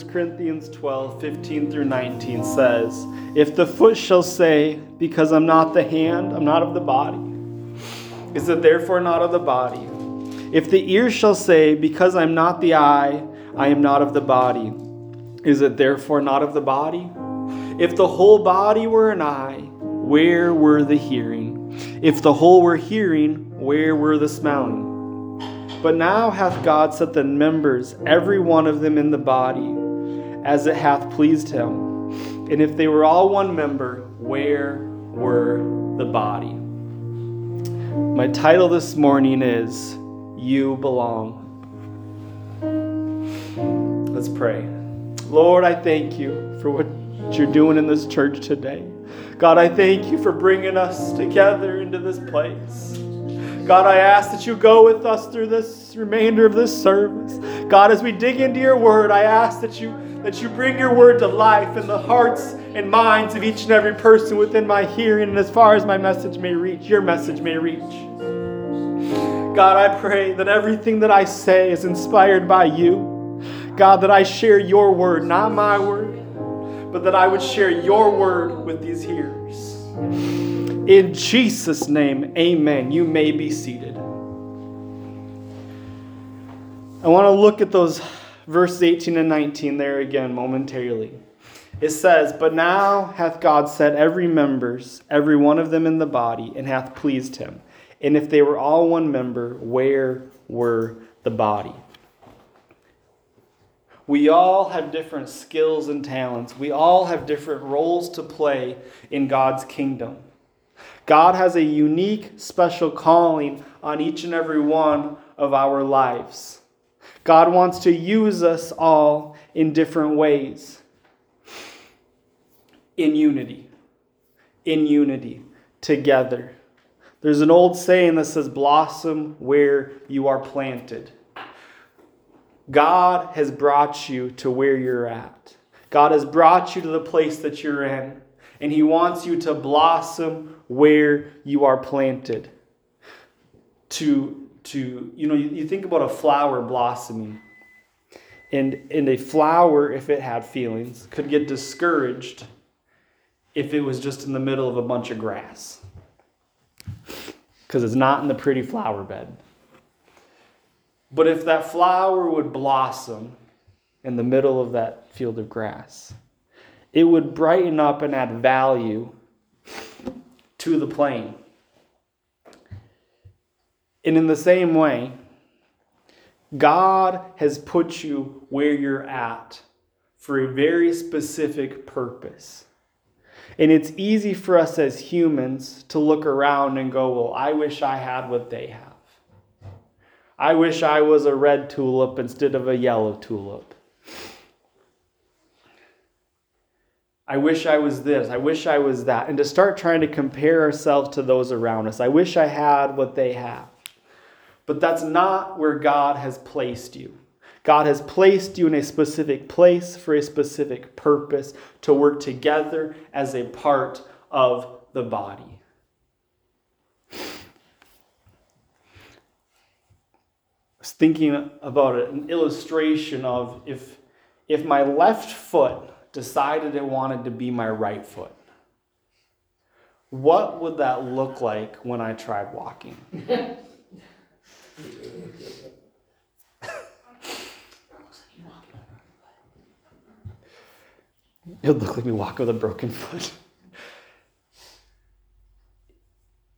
1 Corinthians 12, 15 through 19 says, If the foot shall say, Because I'm not the hand, I'm not of the body, is it therefore not of the body? If the ear shall say, Because I'm not the eye, I am not of the body, is it therefore not of the body? If the whole body were an eye, where were the hearing? If the whole were hearing, where were the smelling? But now hath God set the members, every one of them in the body, as it hath pleased him. And if they were all one member, where were the body? My title this morning is You Belong. Let's pray. Lord, I thank you for what you're doing in this church today. God, I thank you for bringing us together into this place. God, I ask that you go with us through this remainder of this service. God, as we dig into your word, I ask that you that you bring your word to life in the hearts and minds of each and every person within my hearing, and as far as my message may reach, your message may reach. God, I pray that everything that I say is inspired by you. God, that I share your word, not my word, but that I would share your word with these hearers. In Jesus' name, amen. You may be seated. I want to look at those verses 18 and 19 there again momentarily. It says, But now hath God set every members, every one of them in the body, and hath pleased him. And if they were all one member, where were the body? We all have different skills and talents. We all have different roles to play in God's kingdom. God has a unique, special calling on each and every one of our lives. God wants to use us all in different ways. In unity. In unity. Together. There's an old saying that says, blossom where you are planted. God has brought you to where you're at. God has brought you to the place that you're in, and He wants you to blossom where you are planted. To, to you know, you, you think about a flower blossoming, and, and a flower, if it had feelings, could get discouraged if it was just in the middle of a bunch of grass because it's not in the pretty flower bed. But if that flower would blossom in the middle of that field of grass, it would brighten up and add value to the plain. And in the same way, God has put you where you're at for a very specific purpose. And it's easy for us as humans to look around and go, Well, I wish I had what they have. I wish I was a red tulip instead of a yellow tulip. I wish I was this. I wish I was that. And to start trying to compare ourselves to those around us. I wish I had what they have. But that's not where God has placed you. God has placed you in a specific place for a specific purpose to work together as a part of the body. I was thinking about an illustration of if, if my left foot decided it wanted to be my right foot, what would that look like when I tried walking? It would look like me walk with a broken foot.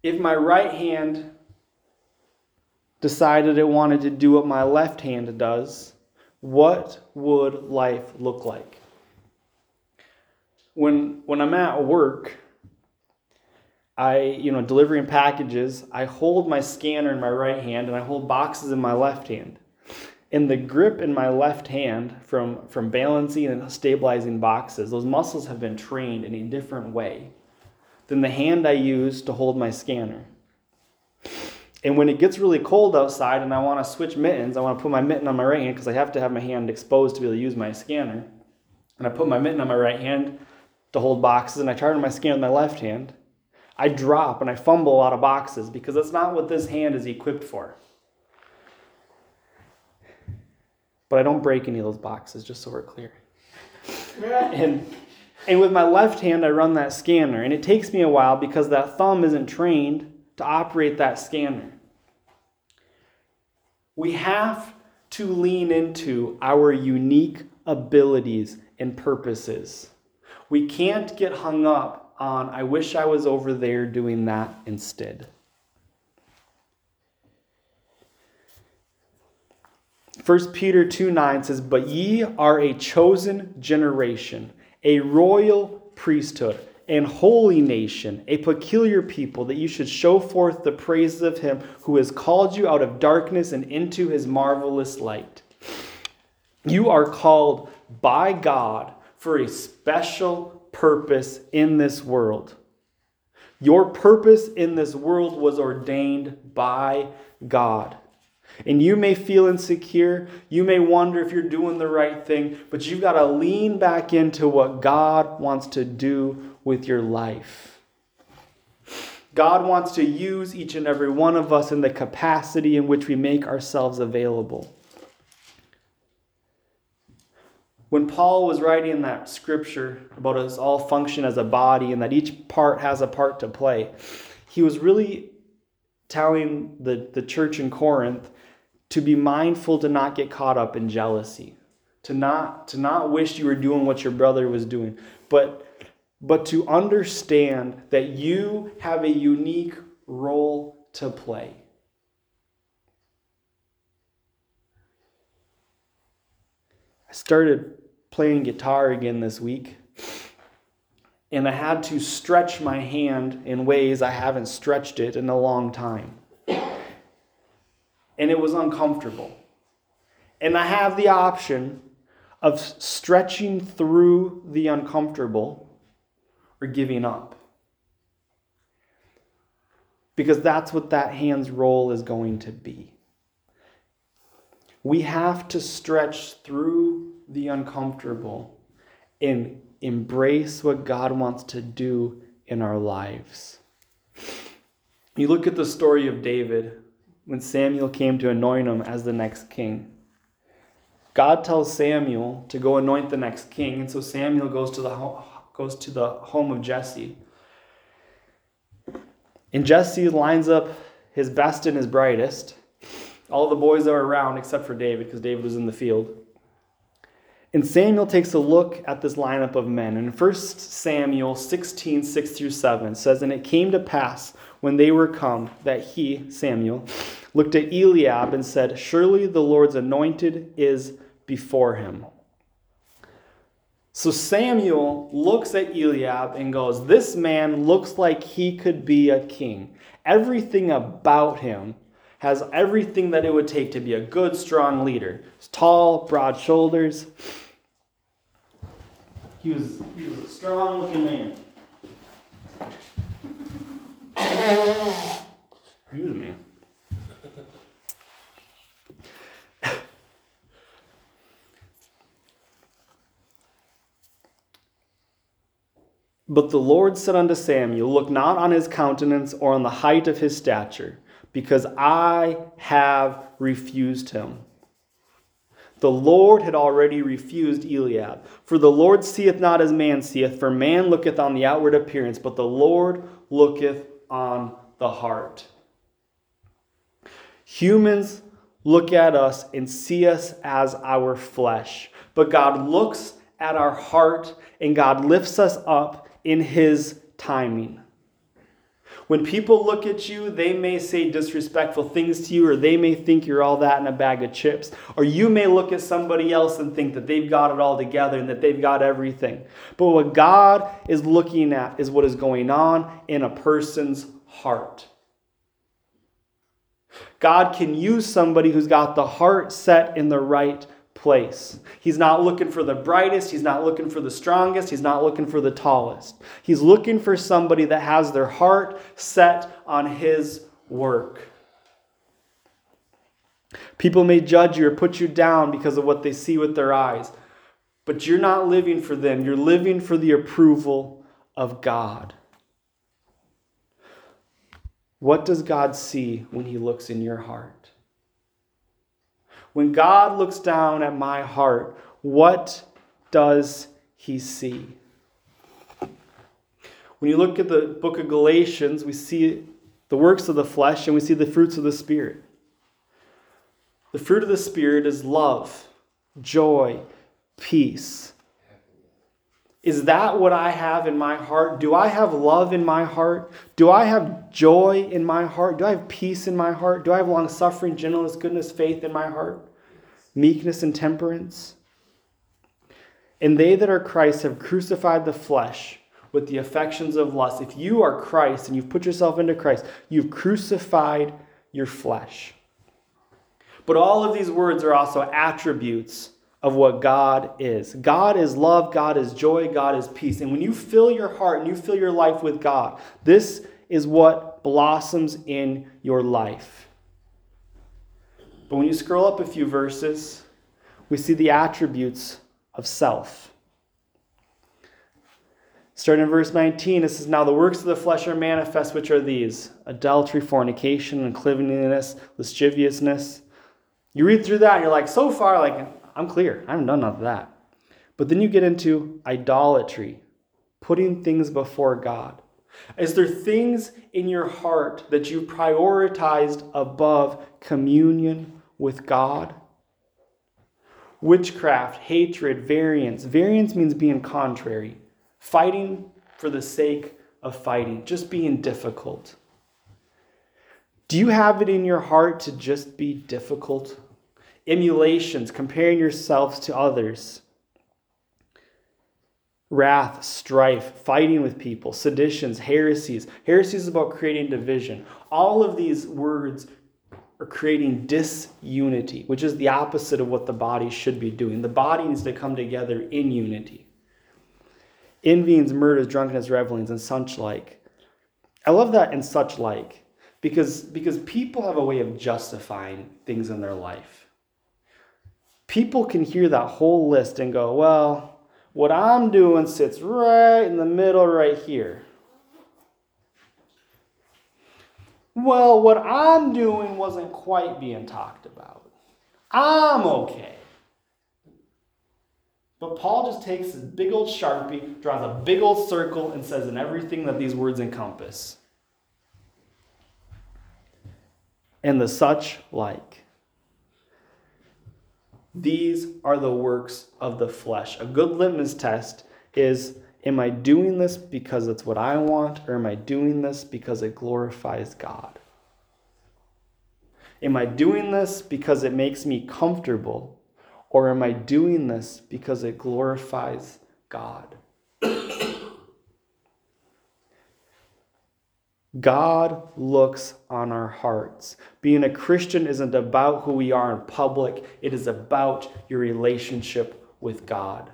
if my right hand decided it wanted to do what my left hand does, what would life look like? When, when I'm at work, I, you know, delivering packages, I hold my scanner in my right hand and I hold boxes in my left hand. And the grip in my left hand from, from balancing and stabilizing boxes, those muscles have been trained in a different way than the hand I use to hold my scanner. And when it gets really cold outside and I want to switch mittens, I want to put my mitten on my right hand because I have to have my hand exposed to be able to use my scanner. And I put my mitten on my right hand to hold boxes and I turn my scanner with my left hand. I drop and I fumble a lot of boxes because that's not what this hand is equipped for. But I don't break any of those boxes, just so we're clear. and and with my left hand, I run that scanner, and it takes me a while because that thumb isn't trained to operate that scanner. We have to lean into our unique abilities and purposes. We can't get hung up on, I wish I was over there doing that instead. 1 Peter 2 9 says, But ye are a chosen generation a royal priesthood, and holy nation, a peculiar people, that you should show forth the praises of him who has called you out of darkness and into his marvelous light. You are called by God for a special purpose in this world. Your purpose in this world was ordained by God. And you may feel insecure. You may wonder if you're doing the right thing, but you've got to lean back into what God wants to do with your life. God wants to use each and every one of us in the capacity in which we make ourselves available. When Paul was writing that scripture about us all function as a body and that each part has a part to play, he was really telling the, the church in Corinth to be mindful to not get caught up in jealousy, to not to not wish you were doing what your brother was doing, but but to understand that you have a unique role to play. I started playing guitar again this week, and I had to stretch my hand in ways I haven't stretched it in a long time and it was uncomfortable. And I have the option of stretching through the uncomfortable or giving up. Because that's what that hand's role is going to be. We have to stretch through the uncomfortable and embrace what God wants to do in our lives. You look at the story of David when Samuel came to anoint him as the next king. God tells Samuel to go anoint the next king, and so Samuel goes to the ho- goes to the home of Jesse. And Jesse lines up his best and his brightest. All the boys are around except for David, because David was in the field. And Samuel takes a look at this lineup of men. And 1 Samuel 16, 6 through 7 says, And it came to pass when they were come that he, Samuel, looked at Eliab and said, Surely the Lord's anointed is before him. So Samuel looks at Eliab and goes, This man looks like he could be a king. Everything about him has everything that it would take to be a good, strong leader. He's tall, broad shoulders. He was, he was a strong looking man. Excuse me. But the Lord said unto Samuel, Look not on his countenance or on the height of his stature, because I have refused him. The Lord had already refused Eliab. For the Lord seeth not as man seeth, for man looketh on the outward appearance, but the Lord looketh on the heart. Humans look at us and see us as our flesh, but God looks at our heart and God lifts us up in His timing. When people look at you, they may say disrespectful things to you, or they may think you're all that in a bag of chips. Or you may look at somebody else and think that they've got it all together and that they've got everything. But what God is looking at is what is going on in a person's heart. God can use somebody who's got the heart set in the right place. He's not looking for the brightest, he's not looking for the strongest, he's not looking for the tallest. He's looking for somebody that has their heart set on his work. People may judge you or put you down because of what they see with their eyes, but you're not living for them. You're living for the approval of God. What does God see when he looks in your heart? When God looks down at my heart, what does he see? When you look at the book of Galatians, we see the works of the flesh and we see the fruits of the Spirit. The fruit of the Spirit is love, joy, peace. Is that what I have in my heart? Do I have love in my heart? Do I have joy in my heart? Do I have peace in my heart? Do I have long suffering, gentleness, goodness, faith in my heart? Meekness and temperance? And they that are Christ have crucified the flesh with the affections of lust. If you are Christ and you've put yourself into Christ, you've crucified your flesh. But all of these words are also attributes of what God is. God is love, God is joy, God is peace. And when you fill your heart and you fill your life with God, this is what blossoms in your life. But when you scroll up a few verses, we see the attributes of self. Starting in verse 19, it says, Now the works of the flesh are manifest, which are these adultery, fornication, uncleanness, lasciviousness. You read through that and you're like, so far, like, I'm clear. I haven't done none of that. But then you get into idolatry, putting things before God. Is there things in your heart that you prioritized above communion with God? Witchcraft, hatred, variance. Variance means being contrary, fighting for the sake of fighting, just being difficult. Do you have it in your heart to just be difficult? Emulations, comparing yourselves to others. Wrath, strife, fighting with people, seditions, heresies. Heresies is about creating division. All of these words are creating disunity, which is the opposite of what the body should be doing. The body needs to come together in unity. Envyings, murders, drunkenness, revelings, and such like. I love that and such like because, because people have a way of justifying things in their life. People can hear that whole list and go, well, what I'm doing sits right in the middle right here. Well, what I'm doing wasn't quite being talked about. I'm okay. But Paul just takes his big old sharpie, draws a big old circle, and says in everything that these words encompass. And the such like. These are the works of the flesh. A good litmus test is Am I doing this because it's what I want, or am I doing this because it glorifies God? Am I doing this because it makes me comfortable, or am I doing this because it glorifies God? God looks on our hearts. Being a Christian isn't about who we are in public, it is about your relationship with God.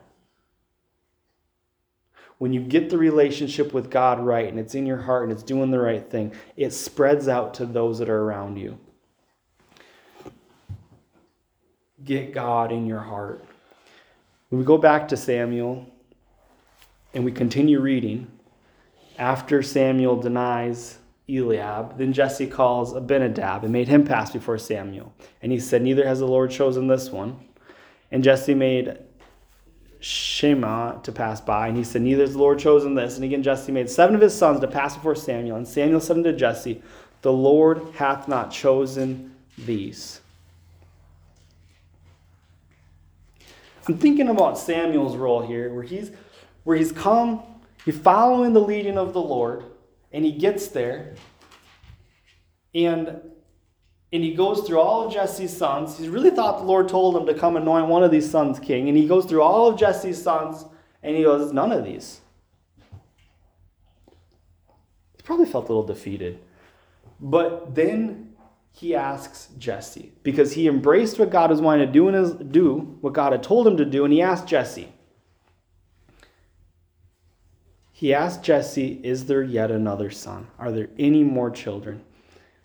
When you get the relationship with God right and it's in your heart and it's doing the right thing, it spreads out to those that are around you. Get God in your heart. When we go back to Samuel and we continue reading, after Samuel denies Eliab, then Jesse calls Abinadab and made him pass before Samuel. And he said, Neither has the Lord chosen this one. And Jesse made Shammah to pass by. And he said, Neither has the Lord chosen this. And again, Jesse made seven of his sons to pass before Samuel. And Samuel said unto Jesse, The Lord hath not chosen these. I'm thinking about Samuel's role here, where he's where he's come, he's following the leading of the Lord, and he gets there, and and he goes through all of Jesse's sons. He really thought the Lord told him to come anoint one of these sons king. And he goes through all of Jesse's sons and he goes, None of these. He probably felt a little defeated. But then he asks Jesse because he embraced what God was wanting to do, and do what God had told him to do, and he asked Jesse. He asked Jesse, Is there yet another son? Are there any more children?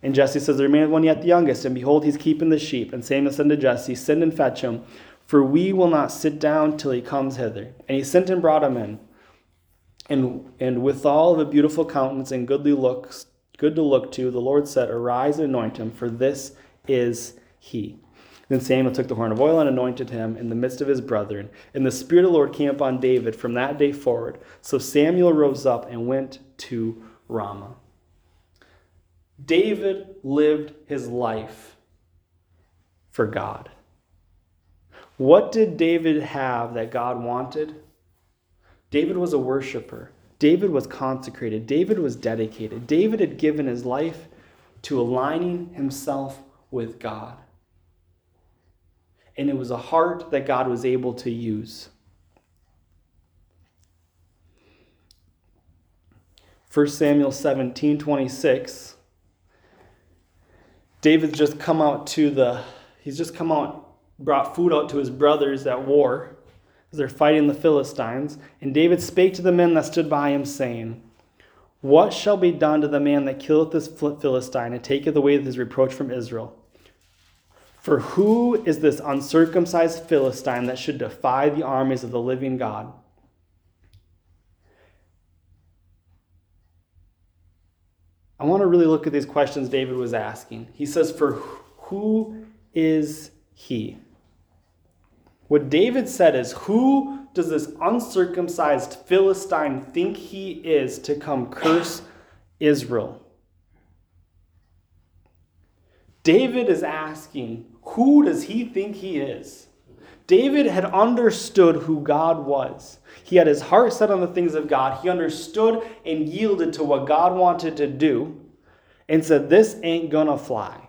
And Jesse says, There remaineth one yet the youngest, and behold, he's keeping the sheep. And Samuel said to Jesse, Send and fetch him, for we will not sit down till he comes hither. And he sent and brought him in. And, and withal of a beautiful countenance and goodly looks, good to look to, the Lord said, Arise and anoint him, for this is he. Then Samuel took the horn of oil and anointed him in the midst of his brethren. And the Spirit of the Lord came upon David from that day forward. So Samuel rose up and went to Ramah. David lived his life for God. What did David have that God wanted? David was a worshiper. David was consecrated. David was dedicated. David had given his life to aligning himself with God. And it was a heart that God was able to use. 1 Samuel 17 26. David's just come out to the, he's just come out, brought food out to his brothers at war as they're fighting the Philistines. And David spake to the men that stood by him, saying, What shall be done to the man that killeth this Philistine and taketh away his reproach from Israel? For who is this uncircumcised Philistine that should defy the armies of the living God? I want to really look at these questions David was asking. He says, For who is he? What David said is, Who does this uncircumcised Philistine think he is to come curse Israel? David is asking, Who does he think he is? David had understood who God was. He had his heart set on the things of God. He understood and yielded to what God wanted to do and said, This ain't gonna fly.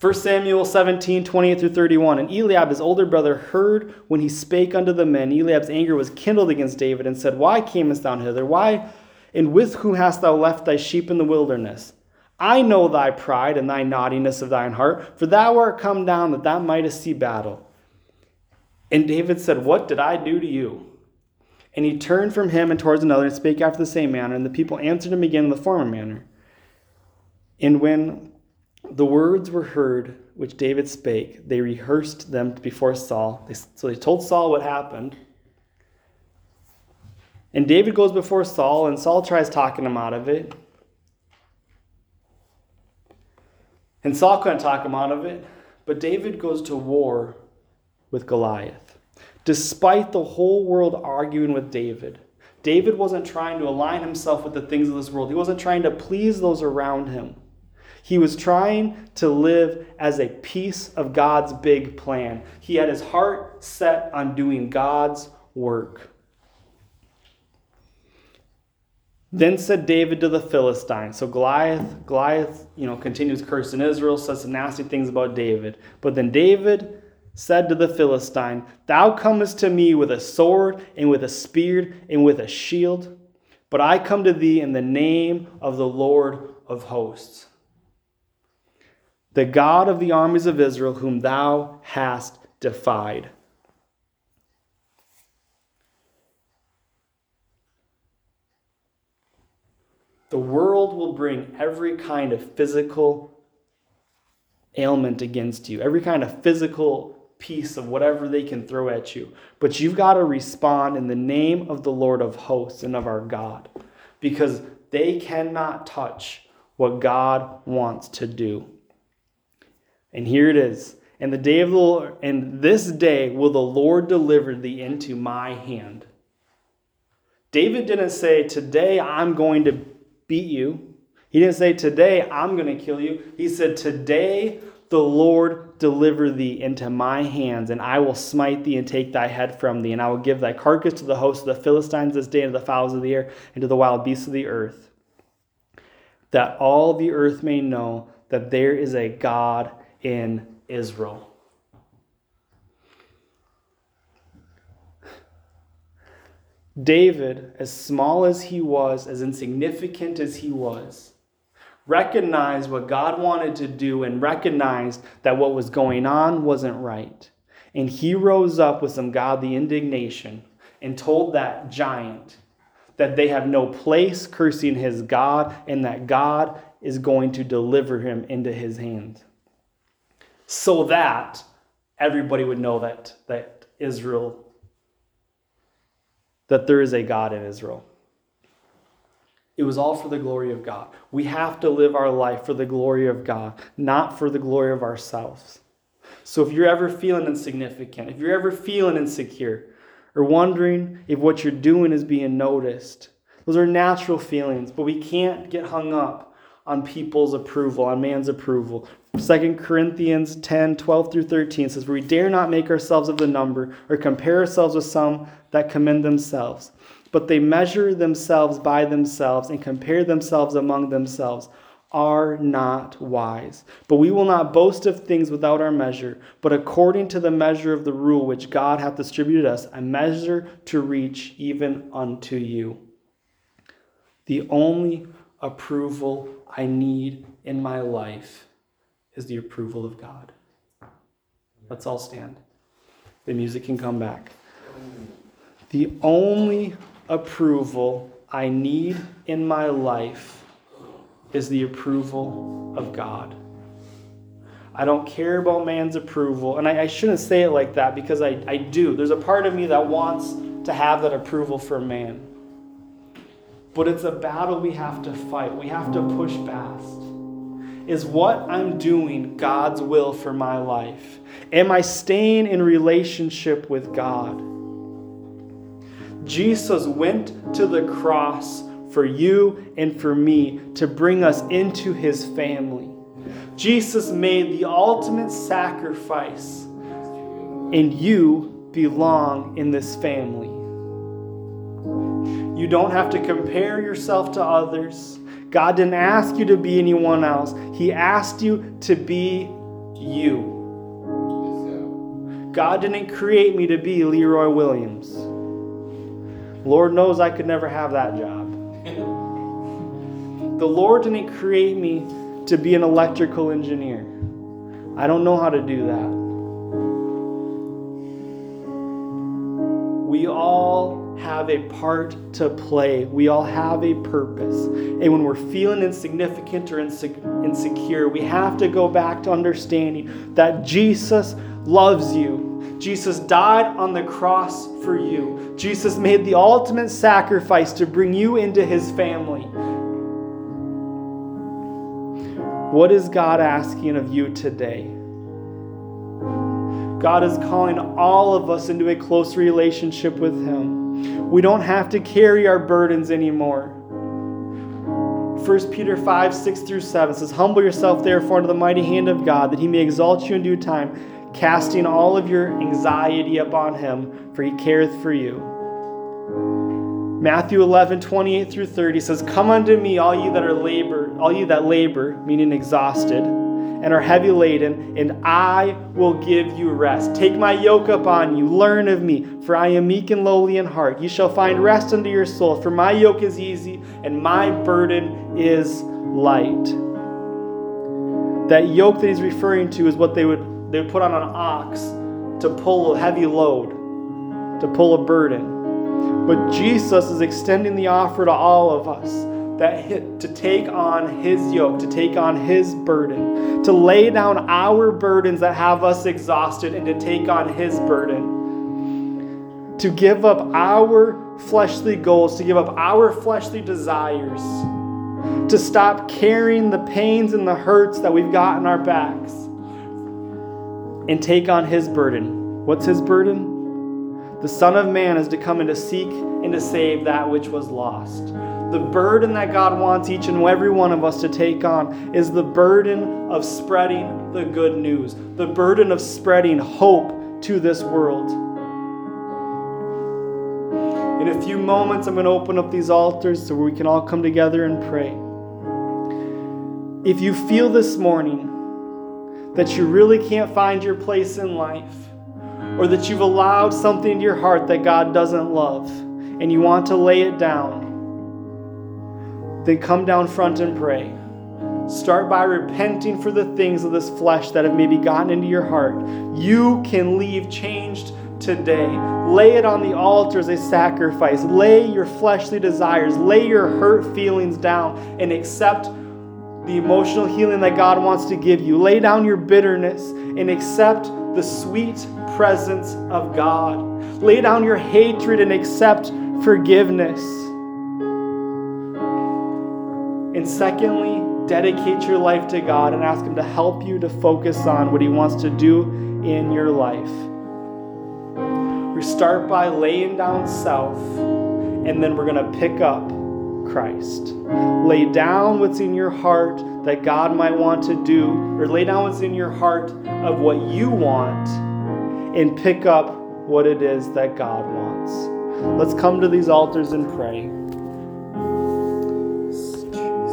1 Samuel 17, 28 through 31. And Eliab, his older brother, heard when he spake unto the men. Eliab's anger was kindled against David, and said, Why camest thou hither? Why, and with whom hast thou left thy sheep in the wilderness? I know thy pride and thy naughtiness of thine heart, for thou art come down that thou mightest see battle. And David said, What did I do to you? And he turned from him and towards another and spake after the same manner, and the people answered him again in the former manner. And when the words were heard which David spake, they rehearsed them before Saul. So they told Saul what happened. And David goes before Saul, and Saul tries talking him out of it. And Saul couldn't talk him out of it, but David goes to war with Goliath. Despite the whole world arguing with David, David wasn't trying to align himself with the things of this world. He wasn't trying to please those around him. He was trying to live as a piece of God's big plan. He had his heart set on doing God's work. Then said David to the Philistines. So Goliath, Goliath, you know, continues cursing Israel, says some nasty things about David. But then David said to the Philistine, Thou comest to me with a sword and with a spear and with a shield, but I come to thee in the name of the Lord of hosts, the God of the armies of Israel, whom thou hast defied. The world will bring every kind of physical ailment against you, every kind of physical piece of whatever they can throw at you. But you've got to respond in the name of the Lord of hosts and of our God because they cannot touch what God wants to do. And here it is. And the day of the Lord, and this day will the Lord deliver thee into my hand. David didn't say, Today I'm going to beat you. He didn't say, Today I'm going to kill you. He said, Today the Lord deliver thee into my hands, and I will smite thee and take thy head from thee, and I will give thy carcass to the host of the Philistines this day, and to the fowls of the air, and to the wild beasts of the earth, that all the earth may know that there is a God in Israel. David, as small as he was, as insignificant as he was, recognized what God wanted to do and recognized that what was going on wasn't right. And he rose up with some godly indignation and told that giant that they have no place cursing his God and that God is going to deliver him into his hands. So that everybody would know that, that Israel that there is a God in Israel. It was all for the glory of God. We have to live our life for the glory of God, not for the glory of ourselves. So if you're ever feeling insignificant, if you're ever feeling insecure, or wondering if what you're doing is being noticed, those are natural feelings, but we can't get hung up on people's approval, on man's approval. 2 Corinthians 10 12 through 13 says, we dare not make ourselves of the number or compare ourselves with some that commend themselves, but they measure themselves by themselves and compare themselves among themselves are not wise. But we will not boast of things without our measure, but according to the measure of the rule which God hath distributed us, a measure to reach even unto you. The only approval I need in my life is the approval of God. Let's all stand. The music can come back. The only approval I need in my life is the approval of God. I don't care about man's approval. And I, I, shouldn't say it like that because I, I do. There's a part of me that wants to have that approval for man. But it's a battle we have to fight, we have to push past. Is what I'm doing God's will for my life? Am I staying in relationship with God? Jesus went to the cross for you and for me to bring us into his family. Jesus made the ultimate sacrifice, and you belong in this family. You don't have to compare yourself to others. God didn't ask you to be anyone else, He asked you to be you. God didn't create me to be Leroy Williams. Lord knows I could never have that job. The Lord didn't create me to be an electrical engineer. I don't know how to do that. We all have a part to play. We all have a purpose. And when we're feeling insignificant or insecure, we have to go back to understanding that Jesus loves you. Jesus died on the cross for you. Jesus made the ultimate sacrifice to bring you into his family. What is God asking of you today? God is calling all of us into a close relationship with Him. We don't have to carry our burdens anymore. 1 Peter 5 6 through 7 says, Humble yourself therefore under the mighty hand of God, that He may exalt you in due time, casting all of your anxiety upon Him, for He careth for you. Matthew 11, 28 through 30 says, Come unto me, all you that are labor, all you that labor, meaning exhausted, and are heavy laden, and I will give you rest. Take my yoke upon you, learn of me, for I am meek and lowly in heart. You shall find rest unto your soul, for my yoke is easy, and my burden is light. That yoke that he's referring to is what they would they would put on an ox to pull a heavy load, to pull a burden. But Jesus is extending the offer to all of us that to take on his yoke, to take on his burden, to lay down our burdens that have us exhausted and to take on his burden. To give up our fleshly goals, to give up our fleshly desires, to stop carrying the pains and the hurts that we've got in our backs and take on his burden. What's his burden? The Son of Man is to come and to seek and to save that which was lost. The burden that God wants each and every one of us to take on is the burden of spreading the good news, the burden of spreading hope to this world. In a few moments, I'm going to open up these altars so we can all come together and pray. If you feel this morning that you really can't find your place in life, or that you've allowed something in your heart that God doesn't love and you want to lay it down, then come down front and pray. Start by repenting for the things of this flesh that have maybe gotten into your heart. You can leave changed today. Lay it on the altar as a sacrifice. Lay your fleshly desires, lay your hurt feelings down, and accept the emotional healing that God wants to give you. Lay down your bitterness and accept the sweet presence of God. Lay down your hatred and accept forgiveness. And secondly, dedicate your life to God and ask Him to help you to focus on what He wants to do in your life. We start by laying down self, and then we're going to pick up Christ. Lay down what's in your heart that God might want to do, or lay down what's in your heart of what you want, and pick up what it is that God wants. Let's come to these altars and pray.